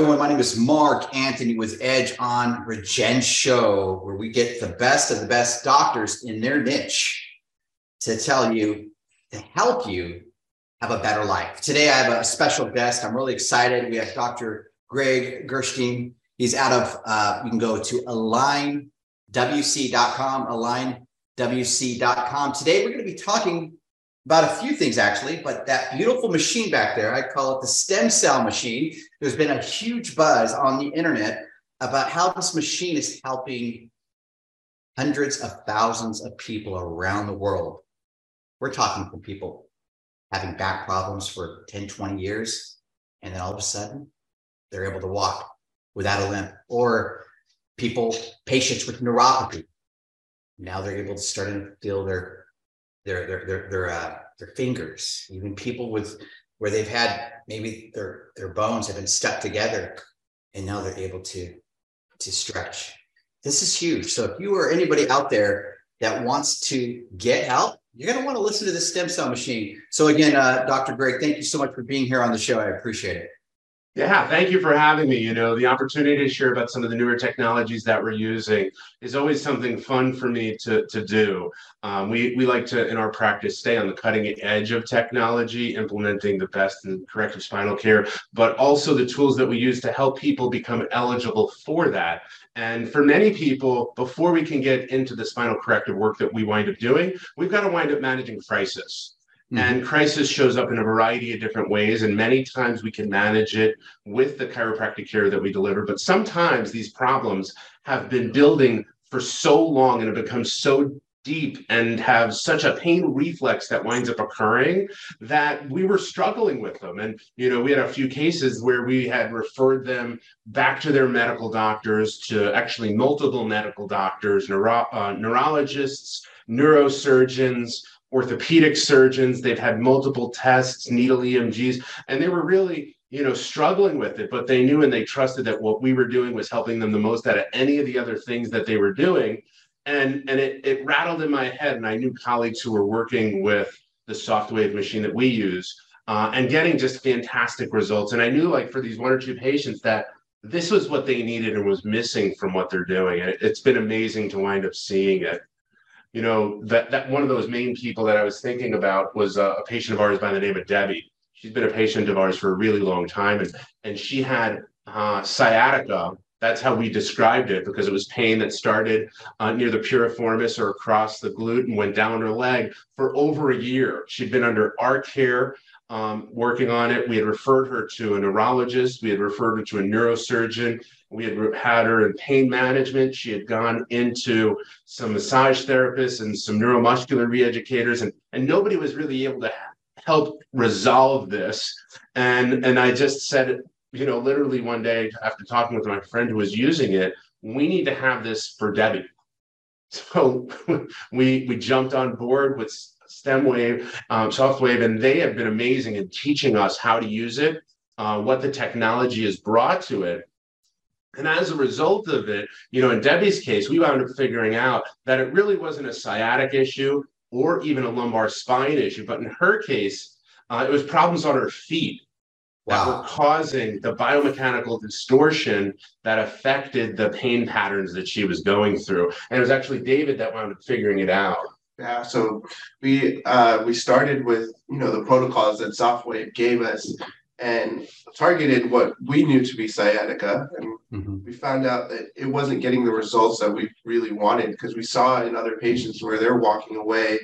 everyone. My name is Mark Anthony with Edge on Regen Show, where we get the best of the best doctors in their niche to tell you, to help you have a better life. Today, I have a special guest. I'm really excited. We have Dr. Gregg Gerstin. He's out of, uh, you can go to alignwc.com, alignwc.com. Today, we're going to be talking about a few things actually, but that beautiful machine back there, I call it the stem cell machine. There's been a huge buzz on the internet about how this machine is helping hundreds of thousands of people around the world. We're talking from people having back problems for 10, 20 years, and then all of a sudden they're able to walk without a limp, or people, patients with neuropathy. Now they're able to start to feel their their their their their, uh, their fingers. Even people with where they've had maybe their their bones have been stuck together, and now they're able to to stretch. This is huge. So if you or anybody out there that wants to get help, you're going to want to listen to the stem cell machine. So again, uh, Dr. Gregg, thank you so much for being here on the show. I appreciate it. Yeah, thank you for having me. You know, the opportunity to share about some of the newer technologies that we're using is always something fun for me to, to do. Um, we, we like to, in our practice, stay on the cutting edge of technology, implementing the best in corrective spinal care, but also the tools that we use to help people become eligible for that. And for many people, before we can get into the spinal corrective work that we wind up doing, we've got to wind up managing crisis. Mm-hmm. And crisis shows up in a variety of different ways. And many times we can manage it with the chiropractic care that we deliver. But sometimes these problems have been building for so long and have become so deep and have such a pain reflex that winds up occurring that we were struggling with them and you know we had a few cases where we had referred them back to their medical doctors to actually multiple medical doctors neuro- uh, neurologists neurosurgeons orthopedic surgeons. They've had multiple tests, needle EMGs, and they were really, you know, struggling with it. But they knew and they trusted that what we were doing was helping them the most out of any of the other things that they were doing. And and it it rattled in my head. And I knew colleagues who were working with the SoftWave machine that we use uh, and getting just fantastic results. And I knew, like, for these one or two patients, that this was what they needed and was missing from what they're doing. And it, it's been amazing to wind up seeing it you know that that one of those main people that I was thinking about was a, a, patient of ours by the name of Debbie. She's been a patient of ours for a really long time, and and she had uh, sciatica. That's how we described it because it was pain that started uh, near the piriformis or across the glute and went down her leg for over a year. She'd been under our care, um, working on it. We had referred her to a neurologist. We had referred her to a neurosurgeon we had had her in pain management. She had gone into some massage therapists and some neuromuscular reeducators, and, and nobody was really able to help resolve this. And, and I just said, you know, literally one day after talking with my friend who was using it, we need to have this for Debbie. So we we jumped on board with StemWave, um, SoftWave, and they have been amazing in teaching us how to use it, uh, what the technology has brought to it, and as a result of it, you know, in Debbie's case, we wound up figuring out that it really wasn't a sciatic issue or even a lumbar spine issue. But in her case, uh, it was problems on her feet that were causing the biomechanical distortion that affected the pain patterns that she was going through. And it was actually David that wound up figuring it out. Yeah, so we uh, we started with you know the protocols that SoftWave gave us, and targeted what we knew to be sciatica. And mm-hmm. we found out that it wasn't getting the results that we really wanted because we saw in other patients where they're walking away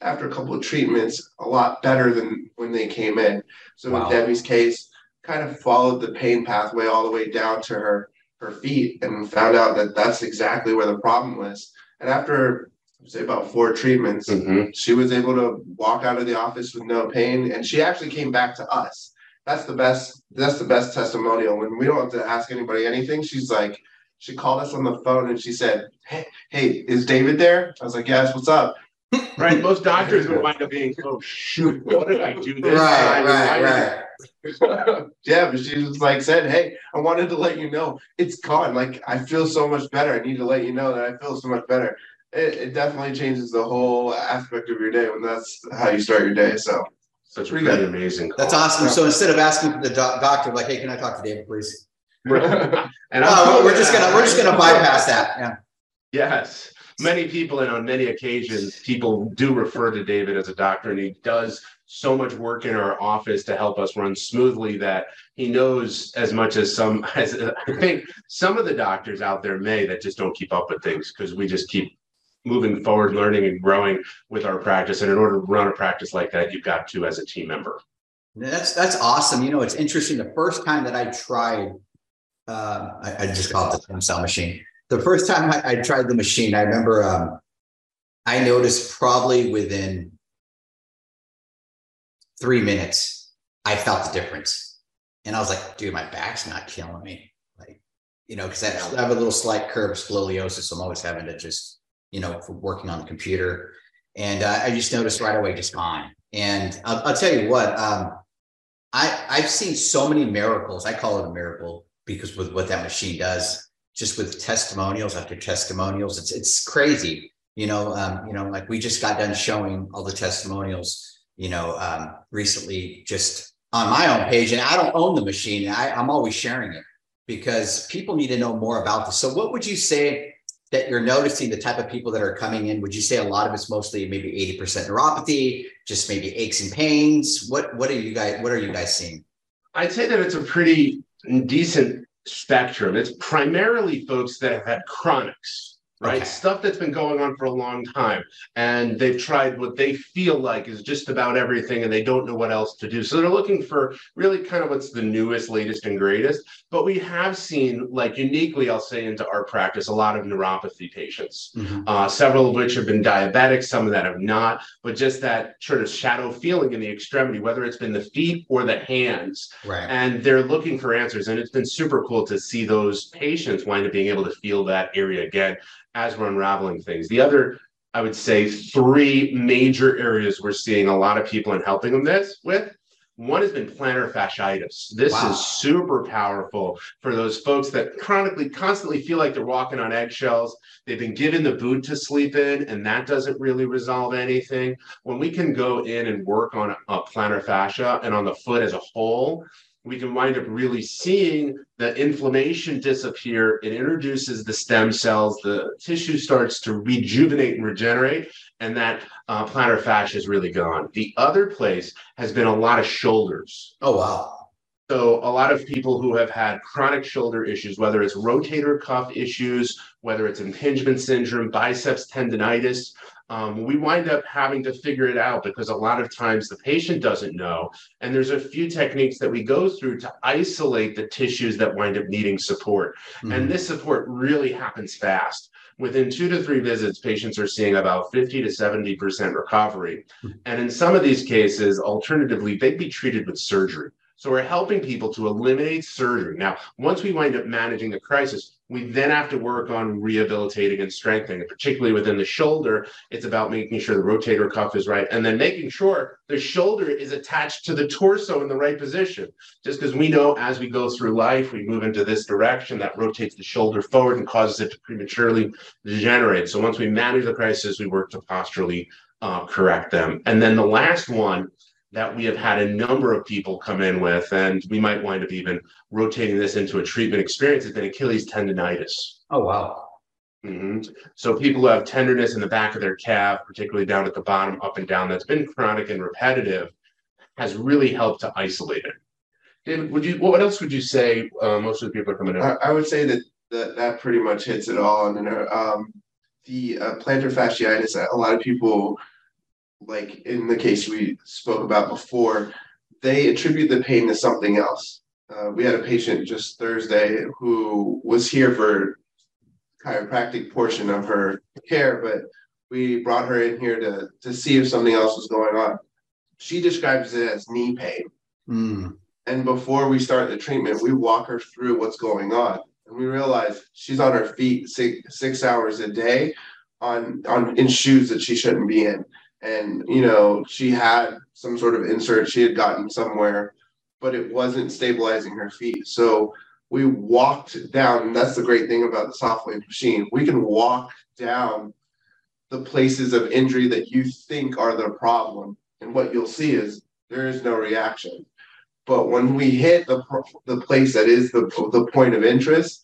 after a couple of treatments a lot better than when they came in. So wow. in Debbie's case, kind of followed the pain pathway all the way down to her her feet and found out that that's exactly where the problem was. And after say about four treatments, mm-hmm. she was able to walk out of the office with no pain and she actually came back to us that's the best that's the best testimonial when we don't have to ask anybody anything she's like she called us on the phone and she said hey, hey is david there i was like yes what's up right? Most doctors would wind up being, oh shoot, what did I do this right? Right, right. yeah, but she was like said, Hey, I wanted to let you know it's gone. Like I feel so much better. I need to let you know that I feel so much better. It, it definitely changes the whole aspect of your day when that's how you start your day. So that's pretty good. amazing. Call. That's awesome. So instead of asking the doctor, like, hey, can I talk to David, please? and oh, we're just gonna we're just gonna bypass that. Yeah. Yes many people and on many occasions people do refer to david as a doctor and he does so much work in our office to help us run smoothly that he knows as much as some as i think some of the doctors out there may that just don't keep up with things because we just keep moving forward learning and growing with our practice and in order to run a practice like that you've got to as a team member that's that's awesome you know it's interesting the first time that i tried uh, I, I, just call it the stem cell machine the first time I, I tried the machine, I remember um, I noticed probably within three minutes, I felt the difference. And I was like, dude, my back's not killing me. Like, you know, because I have a little slight curve scoliosis. So I'm always having to just, you know, for working on the computer. And uh, I just noticed right away, just gone. And I'll, I'll tell you what, um, I, I've seen so many miracles. I call it a miracle because with what that machine does just with testimonials after testimonials. It's it's crazy. You know, um, you know, like we just got done showing all the testimonials, you know, um, recently just on my own page. And I don't own the machine. I, I'm always sharing it because people need to know more about this. So what would you say that you're noticing the type of people that are coming in? Would you say a lot of it's mostly maybe 80% neuropathy, just maybe aches and pains? What what are you guys what are you guys seeing? I'd say that it's a pretty decent spectrum. It's primarily folks that have had chronics right? Okay. Stuff that's been going on for a long time. And they've tried what they feel like is just about everything and they don't know what else to do. So they're looking for really kind of what's the newest, latest, and greatest. But we have seen, like uniquely, I'll say, into our practice, a lot of neuropathy patients, mm-hmm. uh, several of which have been diabetic, some of that have not, but just that sort of shadow feeling in the extremity, whether it's been the feet or the hands. Right. And they're looking for answers. And it's been super cool to see those patients wind up being able to feel that area again as we're unraveling things. The other, I would say, three major areas we're seeing a lot of people and helping them this with. One has been plantar fasciitis. This wow. is super powerful for those folks that chronically, constantly feel like they're walking on eggshells. They've been given the boot to sleep in, and that doesn't really resolve anything. When we can go in and work on a plantar fascia and on the foot as a whole, we can wind up really seeing the inflammation disappear. It introduces the stem cells, the tissue starts to rejuvenate and regenerate, and that uh, plantar fascia is really gone. The other place has been a lot of shoulders. Oh, wow. So, a lot of people who have had chronic shoulder issues, whether it's rotator cuff issues, whether it's impingement syndrome, biceps tendonitis, um, we wind up having to figure it out because a lot of times the patient doesn't know. And there's a few techniques that we go through to isolate the tissues that wind up needing support. Mm-hmm. And this support really happens fast. Within two to three visits, patients are seeing about 50 to 70% recovery. Mm-hmm. And in some of these cases, alternatively, they'd be treated with surgery. So we're helping people to eliminate surgery. Now, once we wind up managing the crisis, we then have to work on rehabilitating and strengthening, particularly within the shoulder. It's about making sure the rotator cuff is right and then making sure the shoulder is attached to the torso in the right position. Just because we know as we go through life, we move into this direction that rotates the shoulder forward and causes it to prematurely degenerate. So once we manage the crisis, we work to posturally uh, correct them. And then the last one that we have had a number of people come in with, and we might wind up even rotating this into a treatment experience, has been Achilles tendonitis. Oh, wow. Mm-hmm. So people who have tenderness in the back of their calf, particularly down at the bottom, up and down, that's been chronic and repetitive, has really helped to isolate it. David, would you? What else would you say? Uh, most of the people are coming in. I, I, would say that, that that pretty much hits it all. And um, the uh, plantar fasciitis, a lot of people like in the case we spoke about before, they attribute the pain to something else. Uh, we had a patient just Thursday who was here for chiropractic portion of her care, but we brought her in here to to see if something else was going on. She describes it as knee pain. Mm. And before we start the treatment, we walk her through what's going on. And we realize she's on her feet six, six hours a day on on in shoes that she shouldn't be in. And you know, she had some sort of insert she had gotten somewhere, but it wasn't stabilizing her feet. So we walked down. and that's the great thing about the SoftWave machine. We can walk down the places of injury that you think are the problem. And what you'll see is there is no reaction. But when we hit the the place that is the the point of interest,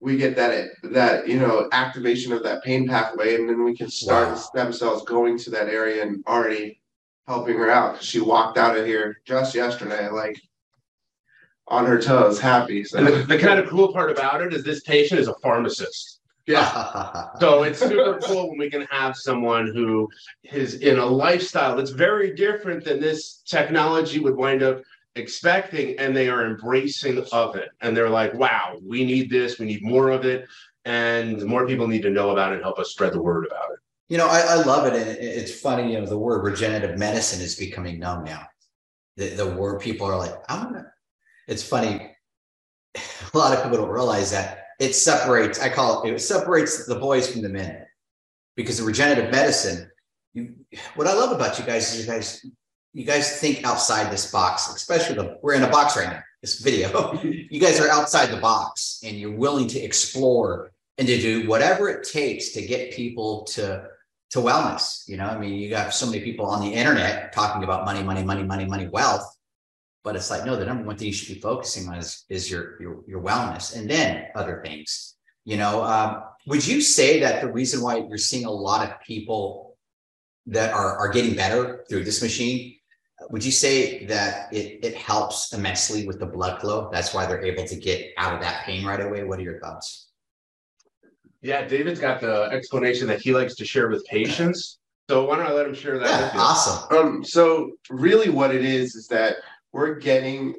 we get that that you know activation of that pain pathway, and then we can start wow. the stem cells going to that area and already helping her out. She walked out of here just yesterday, like on her toes, happy. So. The, the kind of cool part about it is this patient is a pharmacist. Yeah. so it's super cool when we can have someone who is in a lifestyle that's very different than this technology would wind up expecting and they are embracing of it. And they're like wow we need this. We need more of it. And more people need to know about it and help us spread the word about it. You know i, I love it. And it's funny you know the word regenerative medicine is becoming known now. The, the word people are like i'm gonna it's funny. A lot of people don't realize that it separates i call it it separates the boys from the men. Because the regenerative medicine you, what i love about you guys is you guys you guys think outside this box, especially the we're in a box right now, this video. you guys are outside the box and you're willing to explore and to do whatever it takes to get people to to wellness. You know, I mean, you got so many people on the internet talking about money, money, money, money, money, wealth. But it's like, no, the number one thing you should be focusing on is, is your, your your wellness and then other things. You know, um, would you say that the reason why you're seeing a lot of people that are, are getting better through this machine would you say that it, it helps immensely with the blood flow? That's why they're able to get out of that pain right away. What are your thoughts? Yeah, David's got the explanation that he likes to share with patients. So why don't I let him share that? Yeah, awesome. Um, so really what it is is that we're getting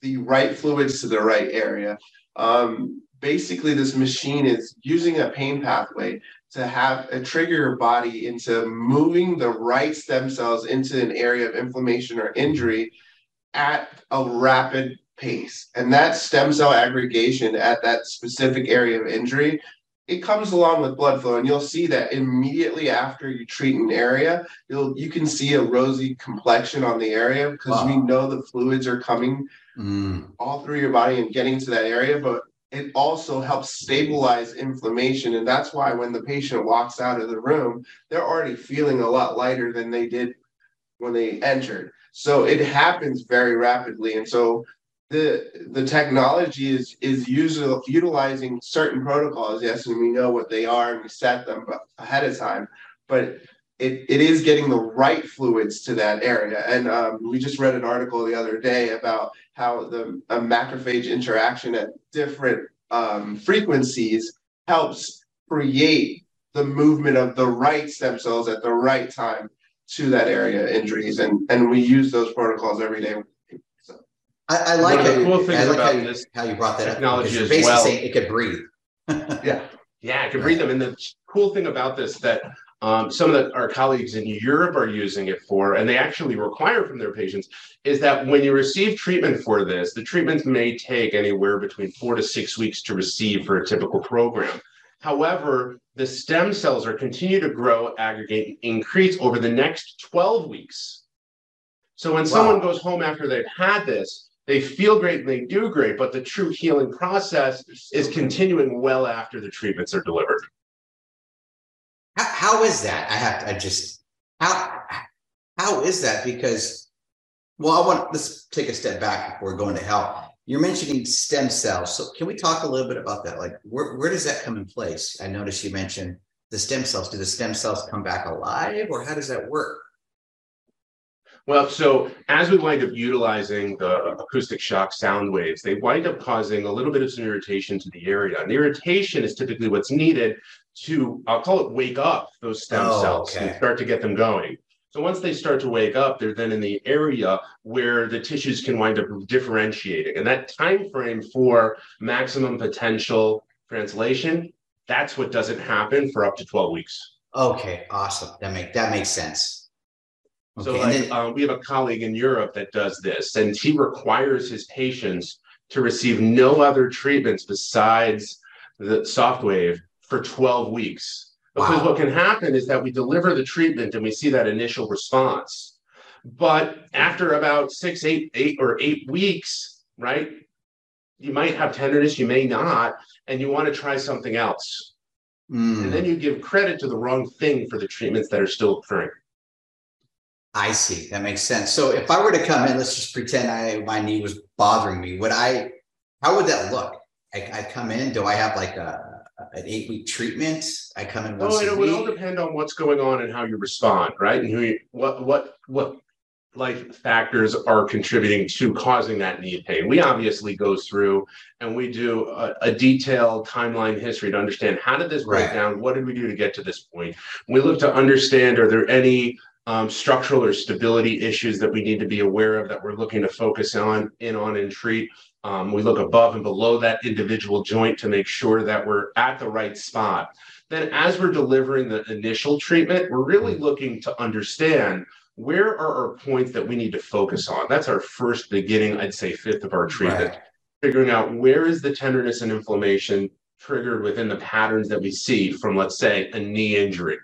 the right fluids to the right area. Um, basically, this machine is using a pain pathway to have a trigger your body into moving the right stem cells into an area of inflammation or injury at a rapid pace. And that stem cell aggregation at that specific area of injury, it comes along with blood flow. And you'll see that immediately after you treat an area, you'll you can see a rosy complexion on the area because wow. we know the fluids are coming mm. all through your body and getting to that area. But it also helps stabilize inflammation. And that's why when the patient walks out of the room, they're already feeling a lot lighter than they did when they entered. So it happens very rapidly. And so the the technology is is usually utilizing certain protocols. Yes, and we know what they are and we set them ahead of time. But it, it is getting the right fluids to that area. And um, we just read an article the other day about how the macrophage interaction at different um, frequencies helps create the movement of the right stem cells at the right time to that area injuries. And, and we use those protocols every day. So. I, I like, how, cool I like how, you, how you brought that technology up. You're basically well. saying it could breathe. yeah. Yeah, it can breathe them. And the cool thing about this that um, some of the, our colleagues in Europe are using it for, and they actually require from their patients, is that when you receive treatment for this, the treatment may take anywhere between four to six weeks to receive for a typical program. However, the stem cells are continue to grow, aggregate, and increase over the next 12 weeks. So when wow. someone goes home after they've had this, they feel great, and they do great, but the true healing process is continuing well after the treatments are delivered. How, how is that? I have to, I just, how, how is that? Because, well, I want, let's take a step back before going to hell. You're mentioning stem cells. So can we talk a little bit about that? Like, where, where does that come in place? I noticed you mentioned the stem cells. Do the stem cells come back alive or how does that work? Well, so as we wind up utilizing the acoustic shock sound waves, they wind up causing a little bit of some irritation to the area. And irritation is typically what's needed to, I'll call it wake up those stem oh, cells okay. and start to get them going. So once they start to wake up, they're then in the area where the tissues can wind up differentiating. And that time frame for maximum potential translation, that's what doesn't happen for up to 12 weeks. Okay, awesome. That make that makes sense. Okay, so like, then, uh, we have a colleague in Europe that does this, and he requires his patients to receive no other treatments besides the SoftWave for 12 weeks. Because wow. what can happen is that we deliver the treatment and we see that initial response. But after about six, eight, eight or eight weeks, right? You might have tenderness, you may not, and you want to try something else. Mm. And then you give credit to the wrong thing for the treatments that are still occurring. I see. That makes sense. So if I were to come in, let's just pretend I my knee was bothering me. Would I? How would that look? I, I come in. Do I have like a an eight week treatment? I come in once. Oh, it would all depend on what's going on and how you respond, right? And who you, what what what life factors are contributing to causing that knee pain. We obviously go through and we do a, a, detailed timeline history to understand how did this break right. down? What did we do to get to this point? We look to understand are there any um, structural or stability issues that we need to be aware of that we're looking to focus on in on and treat. Um, we look above and below that individual joint to make sure that we're at the right spot. Then, as we're delivering the initial treatment, we're really looking to understand where are our points that we need to focus on. That's our first beginning, I'd say, fifth of our treatment. Right. Figuring out where is the tenderness and inflammation triggered within the patterns that we see from, let's say, a knee injury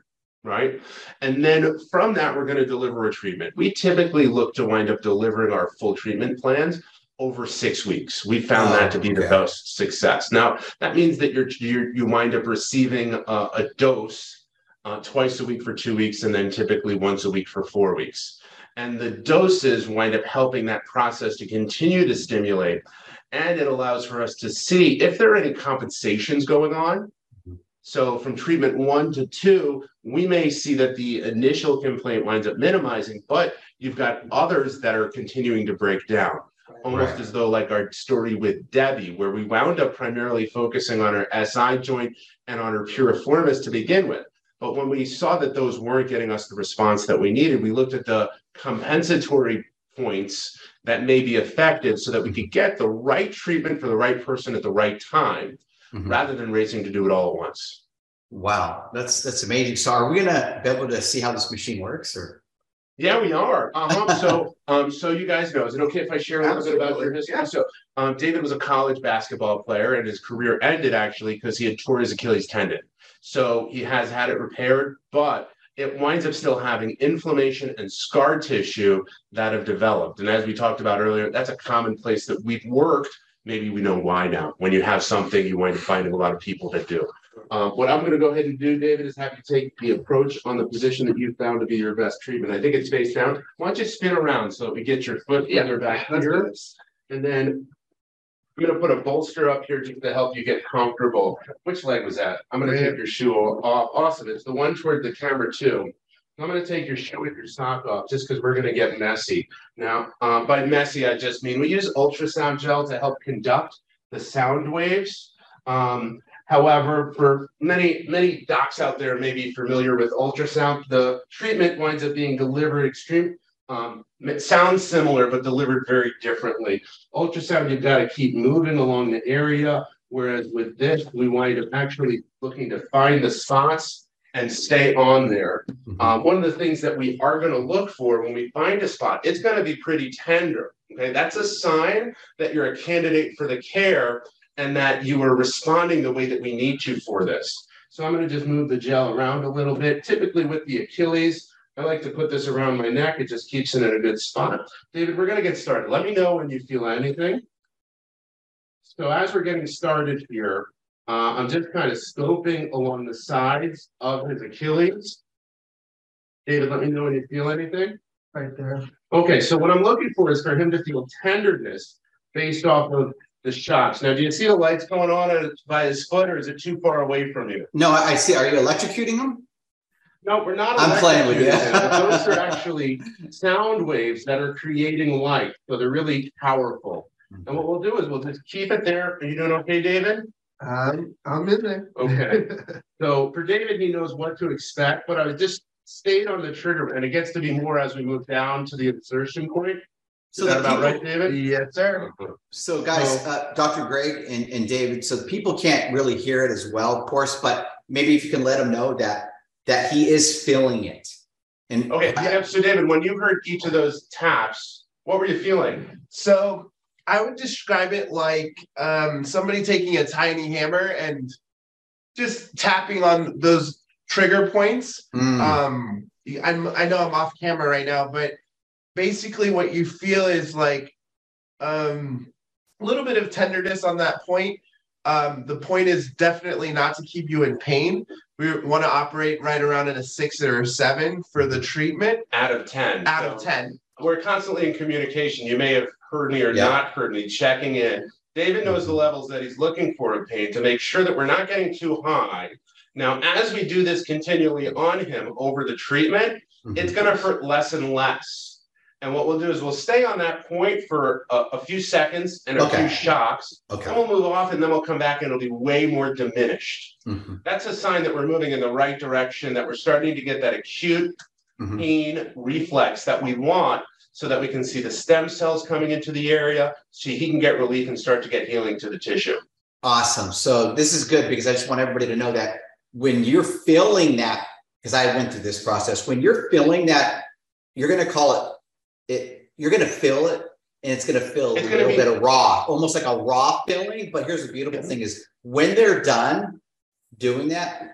right? And then from that, we're going to deliver a treatment. We typically look to wind up delivering our full treatment plans over six weeks. We found oh, that to be the best success. Now that means that you're, you're you wind up receiving a, a dose uh, twice a week for two weeks, and then typically once a week for four weeks. And the doses wind up helping that process to continue to stimulate, and it allows for us to see if there are any compensations going on. So from treatment one to two, we may see that the initial complaint winds up minimizing, but you've got others that are continuing to break down almost right. as though like our story with Debbie, where we wound up primarily focusing on her SI joint and on her piriformis to begin with. But when we saw that those weren't getting us the response that we needed, we looked at the compensatory points that may be effective so that we could get the right treatment for the right person at the right time mm-hmm. rather than racing to do it all at once. Wow, that's that's amazing. So are we gonna be able to see how this machine works or yeah, we are. Uh-huh. so, um, so you guys know, is it okay if I share a little Absolutely. bit about your history? Yeah. So, um, David was a college basketball player, and his career ended actually because he had tore his Achilles tendon. So he has had it repaired, but it winds up still having inflammation and scar tissue that have developed. And as we talked about earlier, that's a common place that we've worked. Maybe we know why now. When you have something, you wind up finding a lot of people that do. Um, what I'm going to go ahead and do, David, is have you take the approach on the position that you found to be your best treatment. I think it's face down. Why don't you spin around so we get your foot further back here, and then I'm going to put a bolster up here just to help you get comfortable. Which leg was that? I'm going to take your shoe off. Awesome. It's the one toward the camera too. I'm going to take your shoe with your sock off just because we're going to get messy. Now, um, by messy, I just mean we use ultrasound gel to help conduct the sound waves. Um, However, for many, many docs out there may be familiar with ultrasound, the treatment winds up being delivered extreme. Um, it sounds similar, but delivered very differently. Ultrasound, you've got to keep moving along the area, whereas with this, we wind up actually looking to find the spots and stay on there. Mm-hmm. Um, one of the things that we are going to look for when we find a spot, it's going to be pretty tender. Okay, that's a sign that you're a candidate for the care and that you are responding the way that we need to for this. So I'm going to just move the gel around a little bit. Typically with the Achilles, I like to put this around my neck. It just keeps it in a good spot. David, we're going to get started. Let me know when you feel anything. So as we're getting started here, uh, I'm just kind of scoping along the sides of his Achilles. David, let me know when you feel anything. Right there. Okay, so what I'm looking for is for him to feel tenderness based off of the shocks. Now, do you see the lights going on by his foot, or is it too far away from you? No, I see. Are you electrocuting him? No, we're not. I'm playing with you. Those are actually sound waves that are creating light, so they're really powerful. And what we'll do is we'll just keep it there. Are you doing okay, David? Um, I'm in there. Okay. so for David, he knows what to expect, but I just stayed on the trigger, and it gets to be more as we move down to the insertion point. So Is that about people, right, David? Yes, sir. So, guys, uh, Dr. Gregg and, and David, so people can't really hear it as well, of course, but maybe if you can let them know that that he is feeling it. And okay, yeah, so David, when you heard each of those taps, what were you feeling? So I would describe it like um, somebody taking a tiny hammer and just tapping on those trigger points. Mm. Um, I'm I know I'm off camera right now, but basically what you feel is like um, a little bit of tenderness on that point. Um, the point is definitely not to keep you in pain. We want to operate right around in a six or a seven for the treatment. Out of 10. Out so of 10. We're constantly in communication. You may have heard me or yeah. not heard me checking in. David knows the levels that he's looking for of pain to make sure that we're not getting too high. Now, as we do this continually on him over the treatment, mm-hmm. it's going to hurt less and less. And what we'll do is we'll stay on that point for a, a few seconds and a okay. few shocks. Okay. Then we'll move off and then we'll come back and it'll be way more diminished. Mm-hmm. That's a sign that we're moving in the right direction, that we're starting to get that acute mm-hmm. pain reflex that we want so that we can see the stem cells coming into the area so he can get relief and start to get healing to the tissue. Awesome. So this is good because I just want everybody to know that when you're feeling that, because I went through this process, when you're feeling that, you're going to call it it you're gonna feel it and it's gonna feel it's a little be- bit of raw, almost like a raw feeling. But here's the beautiful thing is when they're done doing that,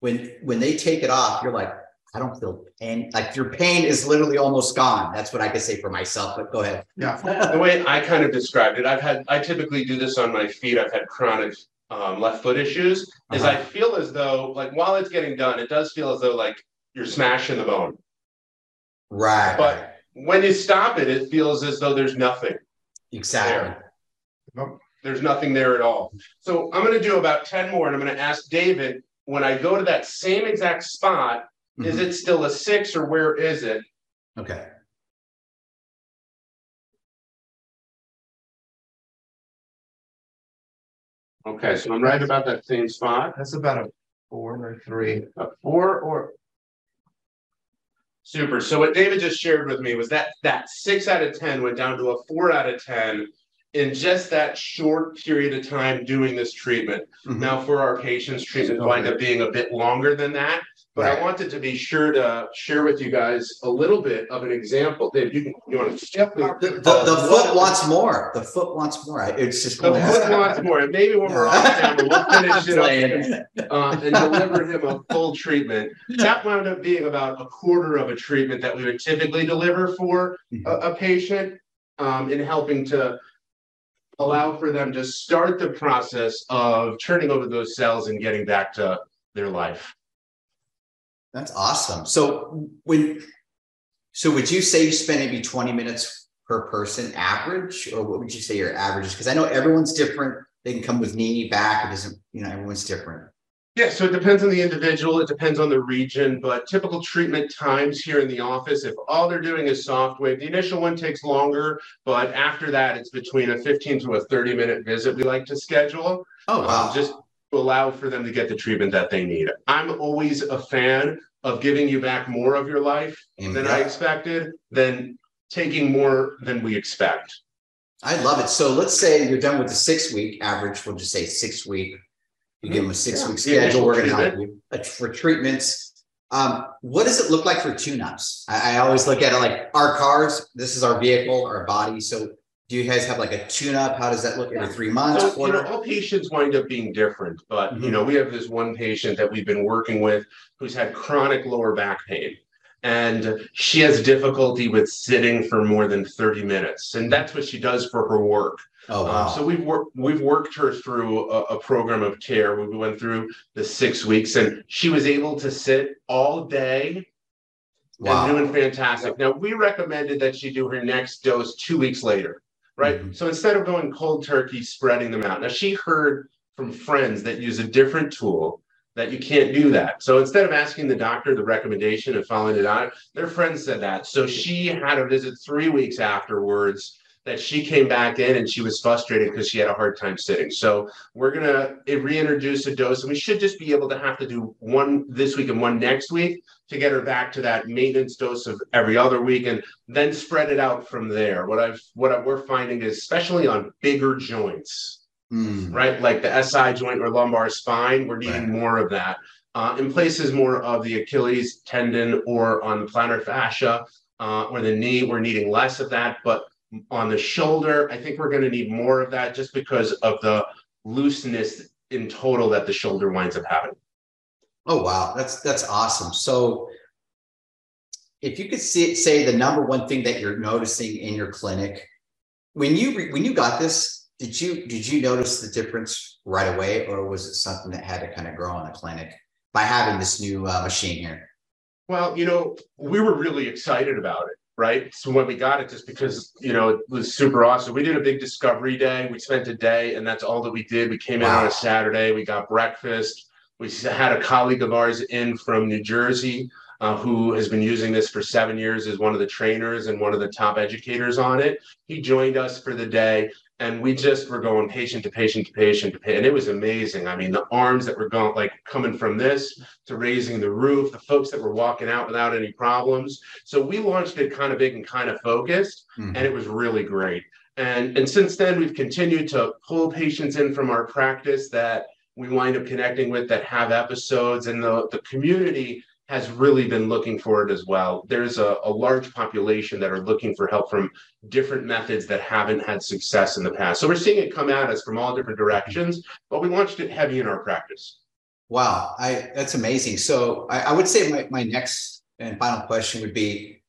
when when they take it off, you're like, I don't feel pain. Like your pain is literally almost gone. That's what I could say for myself. But go ahead. Yeah. the way I kind of described it, I've had I typically do this on my feet. I've had chronic um, left foot issues. Uh-huh. Is I feel as though like while it's getting done, it does feel as though like you're smashing the bone. Right. But when you stop it, it feels as though there's nothing. Exactly. There. There's nothing there at all. So I'm going to do about 10 more and I'm going to ask David when I go to that same exact spot, mm-hmm. is it still a six or where is it? Okay. Okay, so I'm right about that same spot. That's about a four or three. A four or Super. So what David just shared with me was that that six out of 10 went down to a four out of 10 in just that short period of time doing this treatment. Mm-hmm. Now, for our patients, treatment wind up being a bit longer than that. But right. I wanted to be sure to share with you guys a little bit of an example. Dave, you, you want to step the, the, the, foot wants more. The foot wants more. It's just the foot wants more. And maybe when we're off camera, we'll finish it up uh, and deliver him a full treatment. That wound up being about a quarter of a treatment that we would typically deliver for a, a patient um, in helping to allow for them to start the process of turning over those cells and getting back to their life. That's awesome. So when so would you say you spend maybe 20 minutes per person average, or what would you say your average is? Because I know everyone's different. They can come with knee, back. It doesn't, you know, everyone's different. Yeah, so it depends on the individual. It depends on the region, but typical treatment times here in the office, if all they're doing is SoftWave, the initial one takes longer, but after that, it's between a 15 to a 30 minute visit we like to schedule. Oh, wow. Um, just to allow for them to get the treatment that they need. I'm always a fan of giving you back more of your life mm, than I expected, than taking more than we expect. I love it. So let's say you're done with the six week average. We'll just say six week. You give them a six week schedule. We're going to help you uh, for treatments. Um, what does it look like for tune ups? I, I, always look at it like our cars. This is our vehicle, our body. So do you guys have like a tune up? How does that look every three months? So, you know, all patients wind up being different, but mm-hmm. you know, we have this one patient that we've been working with who's had chronic lower back pain. And she has difficulty with sitting for more than 30 minutes. And that's what she does for her work. Oh, um, wow. Um, so we've worked we've worked her through a, a program of care. We went through the six weeks and she was able to sit all day wow. and doing fantastic. Now we recommended that she do her next dose two weeks later right? Mm-hmm. So instead of going cold turkey, spreading them out. Now she heard from friends that use a different tool that you can't do that. So instead of asking the doctor the recommendation and following it out, their friends said that. So she had a visit three weeks afterwards that she came back in and she was frustrated because she had a hard time sitting. So we're gonna reintroduce a dose, and we should just be able to have to do one this week and one next week to get her back to that maintenance dose of every other week, and then spread it out from there. What I've what I, we're finding is especially on bigger joints, mm. right, like the SI joint or lumbar spine, we're needing right. more of that. Uh, in places more of the Achilles tendon or on the plantar fascia uh, or the knee, we're needing less of that, but on the shoulder. I think we're going to need more of that just because of the looseness in total that the shoulder winds up having. Oh wow, that's that's awesome. So if you could see, say the number one thing that you're noticing in your clinic when you when you got this did you did you notice the difference right away or was it something that had to kind of grow in the clinic by having this new uh, machine here? Well you know we were really excited about it right? So when we got it just because you know it was super awesome. We did a big discovery day. We spent a day and that's all that we did. We came wow. in on a saturday. We got breakfast we had a colleague of ours in from new jersey uh, who has been using this for seven years as one of the trainers and one of the top educators on it. He joined us for the day and we just were going patient to patient to patient to patient. And it was amazing. I mean, the arms that were going like coming from this to raising the roof, the folks that were walking out without any problems. So we launched it kind of big and kind of focused, mm-hmm. and it was really great. And, and since then, we've continued to pull patients in from our practice that we wind up connecting with that have episodes, and the, the community has really been looking for it as well. There's a, a, large population that are looking for help from different methods that haven't had success in the past. So we're seeing it come at us from all different directions, but we launched it heavy in our practice. Wow, I that's amazing. So I, I would say my, my next and final question would be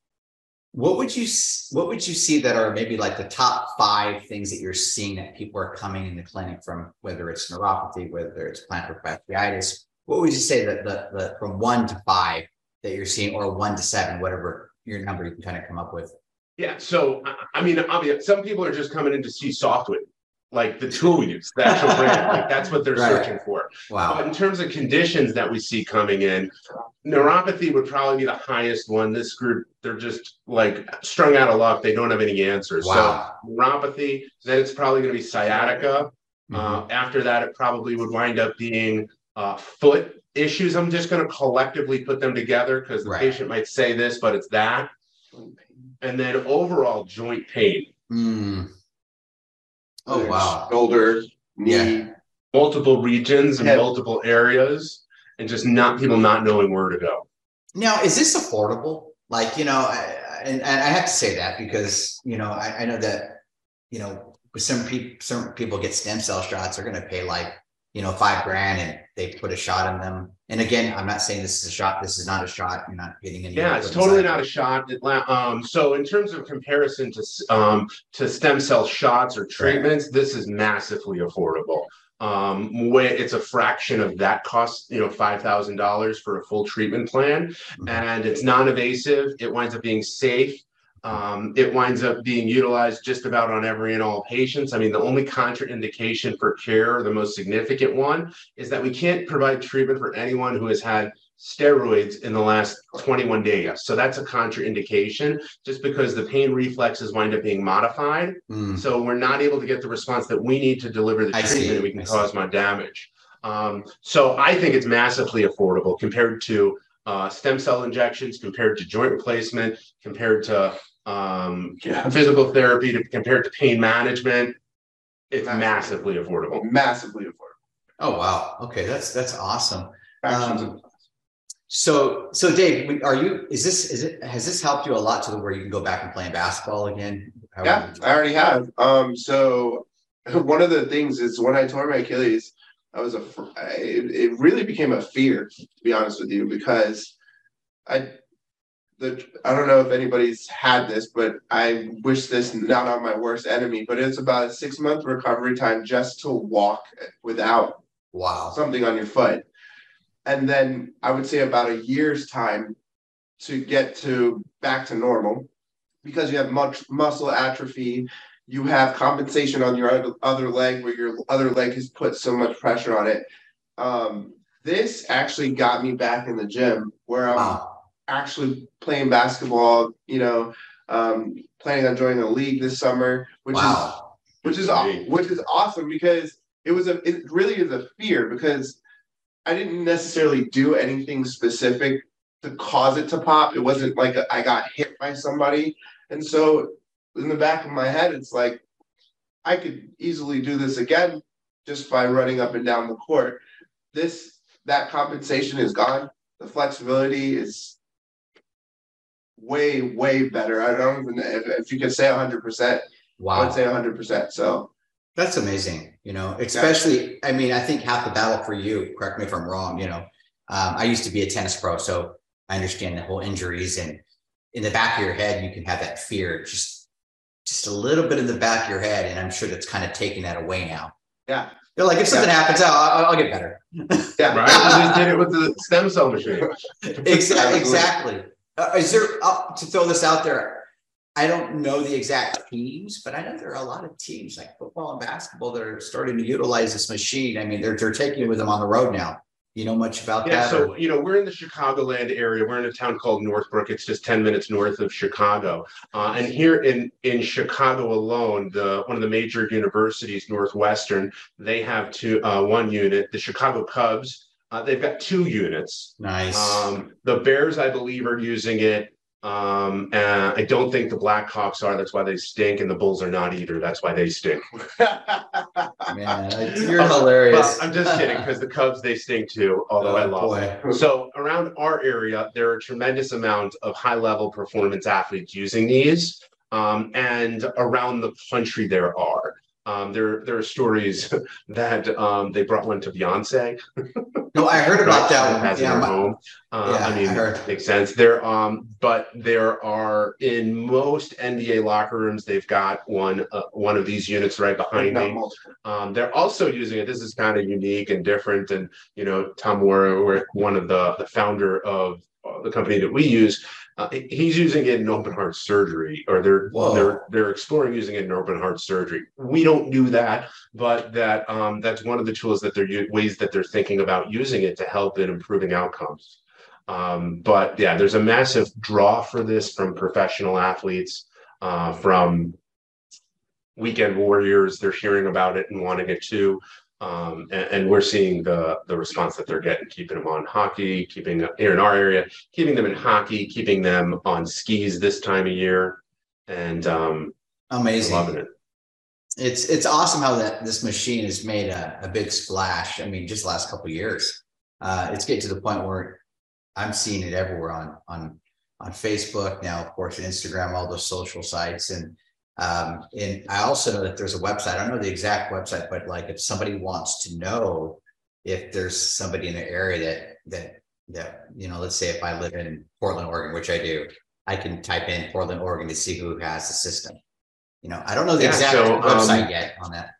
what would you what would you see that are maybe like the top five things that you're seeing that people are coming in the clinic from whether it's neuropathy whether it's plantar fasciitis what would you say that the, the from one to five that you're seeing, or one to seven, whatever your number you can kind of come up with? Yeah. So I mean, obviously, some people are just coming in to see SoftWave, like the tool we use, the actual brand. Like that's what they're right. searching for. Wow. But in terms of conditions that we see coming in, neuropathy would probably be the highest one. This group, they're just like strung out of luck. They don't have any answers. Wow. So neuropathy, then it's probably going to be sciatica. Mm-hmm. Uh, after that, it probably would wind up being uh, foot issues. I'm just going to collectively put them together because the right. patient might say this, but it's that. And then overall joint pain. Mm. Oh, wow. Shoulder, knee, yeah. multiple regions and multiple areas, and just not people not knowing where to go. Now, is this affordable? Like, you know, I, and, and I have to say that because, you know, I, I know that, you know, some people, some people get stem cell shots, are going to pay like you know, five grand and they put a shot in them. And again, I'm not saying this is a shot. This is not a shot. You're not getting any. Yeah, it's totally not a shot. Um, so in terms of comparison to um, to stem cell shots or treatments, right. this is massively affordable. Um, it's a fraction of that cost, you know, five thousand dollars for a full treatment plan, mm-hmm. and it's non-invasive. It winds up being safe. Um, it winds up being utilized just about on every and all patients. I mean, the only contraindication for care, the most significant one, is that we can't provide treatment for anyone who has had steroids in the last 21 days. So that's a contraindication just because the pain reflexes wind up being modified. Mm. So we're not able to get the response that we need to deliver the I treatment and we can I cause see. more damage. Um, so I think it's massively affordable compared to uh, stem cell injections, compared to joint replacement, compared to um, yeah. physical therapy to, compared to pain management, it's massively, massively affordable. Massively affordable. Oh wow. Okay, that's that's awesome. Um, so so Dave, are you is this is it has this helped you a lot to the where you can go back and play basketball again? How yeah, I already have. Um, so one of the things is when I tore my Achilles, I was a it, it really became a fear to be honest with you because I the I don't know if anybody's had this, but I wish this not on my worst enemy. But it's about a six month recovery time just to walk without wow something on your foot, and then I would say about a year's time to get to back to normal because you have much muscle atrophy. You have compensation on your other leg where your other leg has put so much pressure on it. Um, this actually got me back in the gym where I'm wow actually playing basketball, you know, um, planning on joining a league this summer, which wow. is which is which is awesome because it was a it really is a fear because I didn't necessarily do anything specific to cause it to pop. It wasn't like I got hit by somebody, and so in the back of my head, it's like I could easily do this again just by running up and down the court. This that compensation is gone. The flexibility is way, way better. I don't even if, if you could say hundred percent. Wow. I would say hundred percent. So that's amazing. You know, especially yeah. I mean, I think half the battle for you, correct me if I'm wrong, you know, Um, I used to be a tennis pro, so I understand the whole injuries and in the back of your head, you can have that fear just just a little bit in the back of your head, and I'm sure that's kind of taking that away now. Yeah. They're like, if something yeah. happens, I'll, I'll, get better. Yeah, right. I just did it with the stem cell machine. exactly. Exactly. Uh, is there uh, to throw this out there? I don't know the exact teams, but I know there are a lot of teams like football and basketball that are starting to utilize this machine. I mean, they're they're taking it with them on the road now. You know much about yeah, that? so you know, we're in the Chicagoland area. We're in a town called Northbrook. It's just 10 minutes north of Chicago. Uh, and here in in Chicago alone, the one of the major universities, Northwestern, they have two uh, one unit. The Chicago Cubs, uh, they've got two units. Nice. Um, the Bears, I believe, are using it. Um, and I don't think the Blackhawks are. That's why they stink, and the Bulls are not either. That's why they stink. Man, you're hilarious. I'm just kidding because the Cubs they stink too. Although oh, I boy. them. So around our area, there are a tremendous amount of high level performance athletes using these, um, and around the country there are. Um, there, there are stories that um, they brought one to Beyonce. No, I heard about that one. Has yeah, in her home. Uh, yeah, I mean, I makes sense. There, um, but there are in most NBA locker rooms, they've got one, uh, one of these units right behind me. Um, they're also using it. This is kind of unique and different. And you know, Tom Warwick, one of the the founder of uh, the company that we use, uh, he's using it in open heart surgery, or they're Whoa. they're they're exploring using it in open heart surgery. We don't do that, but that um, that's one of the tools that they're ways that they're thinking about using it to help in improving outcomes. Um, but yeah, there's a massive draw for this from professional athletes, uh, from weekend warriors. They're hearing about it and wanting it too. Um, and, and, we're seeing the the response that they're getting, keeping them on hockey, keeping here in our area, keeping them in hockey, keeping them on skis this time of year, and um, amazing, loving it. It's it's awesome how that this machine has made a, a big splash. I mean, just the last couple years, uh, it's getting to the point where I'm seeing it everywhere on on on Facebook now, of course, Instagram, all those social sites, and um, and I also know that there's a website. I don't know the exact website, but like if somebody wants to know if there's somebody in the area that that that you know, let's say if I live in Portland, Oregon, which I do, I can type in Portland, Oregon to see who has the system. You know, I don't know the yeah, exact so, website um, yet on that.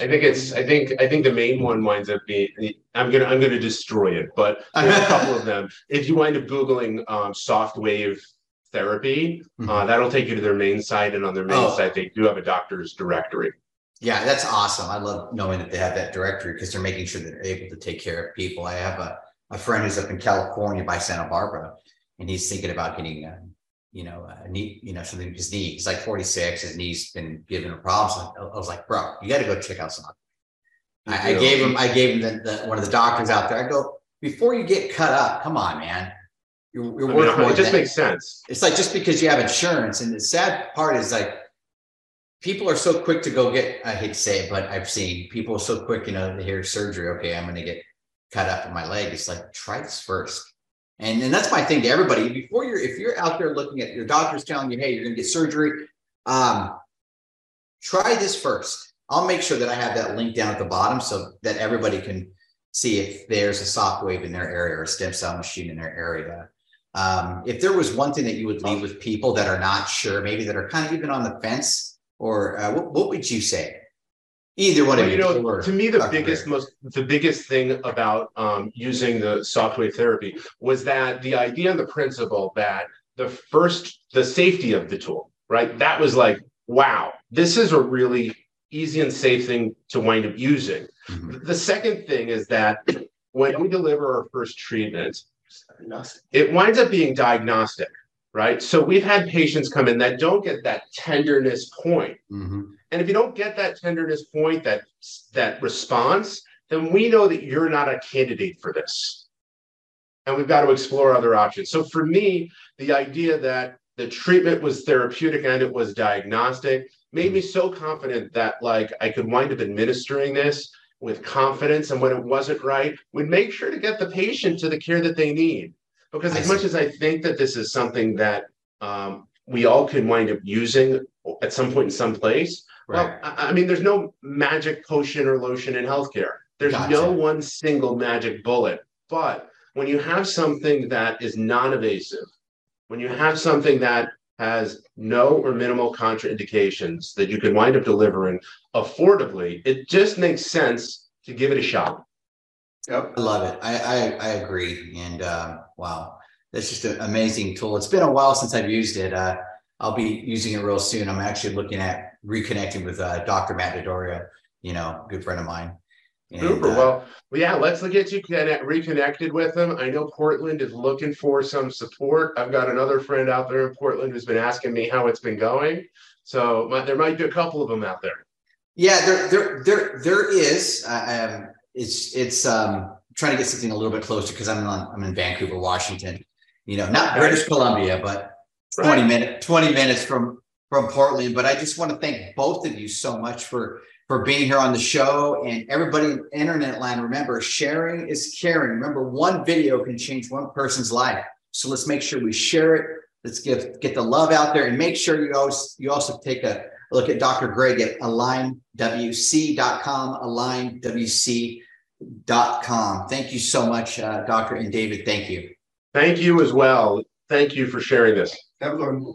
I think it's. I think. I think the main one winds up being. I'm gonna. I'm gonna destroy it. But there's a couple of them. If you wind up googling um, SoftWave therapy, mm-hmm. uh, that'll take you to their main site. And on their main oh. site, they do have a doctor's directory. Yeah, that's awesome. I love knowing that they have that directory because they're making sure they're able to take care of people. I have a, a friend who's up in California by Santa Barbara, and he's thinking about getting, a, you know, a knee, you know, something his knee. He's like 46. His knee's been giving him problems. I was like, bro, you got to go check out some. I, I, gave him, I gave him the, the, one of the doctors out there. I go, before you get cut up, come on, man you're, you're worth more. It just makes sense. It's like just because you have insurance, and the sad part is like people are so quick to go get. I hate to say it, but I've seen people so quick, you know, to hear surgery. Okay, I'm going to get cut up in my leg. It's like try this first. And, and that's my thing to everybody. Before you're, if you're out there looking at your doctor's telling you, hey, you're going to get surgery, um, try this first. I'll make sure that I have that link down at the bottom so that everybody can see if there's a SoftWave in their area or a stem cell machine in their area. Um, if there was one thing that you would leave with people that are not sure, maybe that are kind of even on the fence, or uh, what, what, would you say? Either one well, of you. know, to me, the biggest, most the biggest thing about um, using the SoftWave therapy was that the idea and the principle that the first, the safety of the tool, right? That was like, wow, this is a really easy and safe thing to wind up using. Mm-hmm. The second thing is that when we deliver our first treatment, it winds up being diagnostic, right? So we've had patients come in that don't get that tenderness point. Mm-hmm. And if you don't get that tenderness point, that that response, then we know that you're not a candidate for this. And we've got to explore other options. So for me, the idea that the treatment was therapeutic and it was diagnostic made me so confident that like I could wind up administering this with confidence and when it wasn't right would make sure to get the patient to the care that they need because as much as i think that this is something that um, we all can wind up using at some point in some place right. well I, I, mean there's no magic potion or lotion in healthcare there's gotcha. no one single magic bullet but when you have something that is non-invasive, when you have something that has no or minimal contraindications that you can wind up delivering affordably, it just makes sense to give it a shot. Yep. I love it. I I, I agree. And uh, wow, that's just an amazing tool. It's been a while since I've used it. Uh, I'll be using it real soon. I'm actually looking at reconnecting with uh, Dr. Matt Dodoria, you know, good friend of mine. And, Super. Uh, well, well, yeah, let's get you connect, reconnected with them. I know Portland is looking for some support. I've got another friend out there in Portland who's been asking me how it's been going. So my, there might be a couple of them out there. Yeah, there, there, there, there is. Um, it's, it's um, trying to get something a little bit closer because I'm on, I'm in Vancouver, Washington. You know, not British Columbia, but 20 right. minutes, 20 minutes from from Portland. But I just want to thank both of you so much for for being here on the show and everybody in internet land. Remember, sharing is caring. Remember, one video can change one person's life. So let's make sure we share it. Let's get get the love out there and make sure you always you also take a look at Dr. Gregg at alignwc.com, alignwc.com. Thank you so much, uh, Doctor and David. Thank you. Thank you as well. Thank you for sharing this. Have a good one.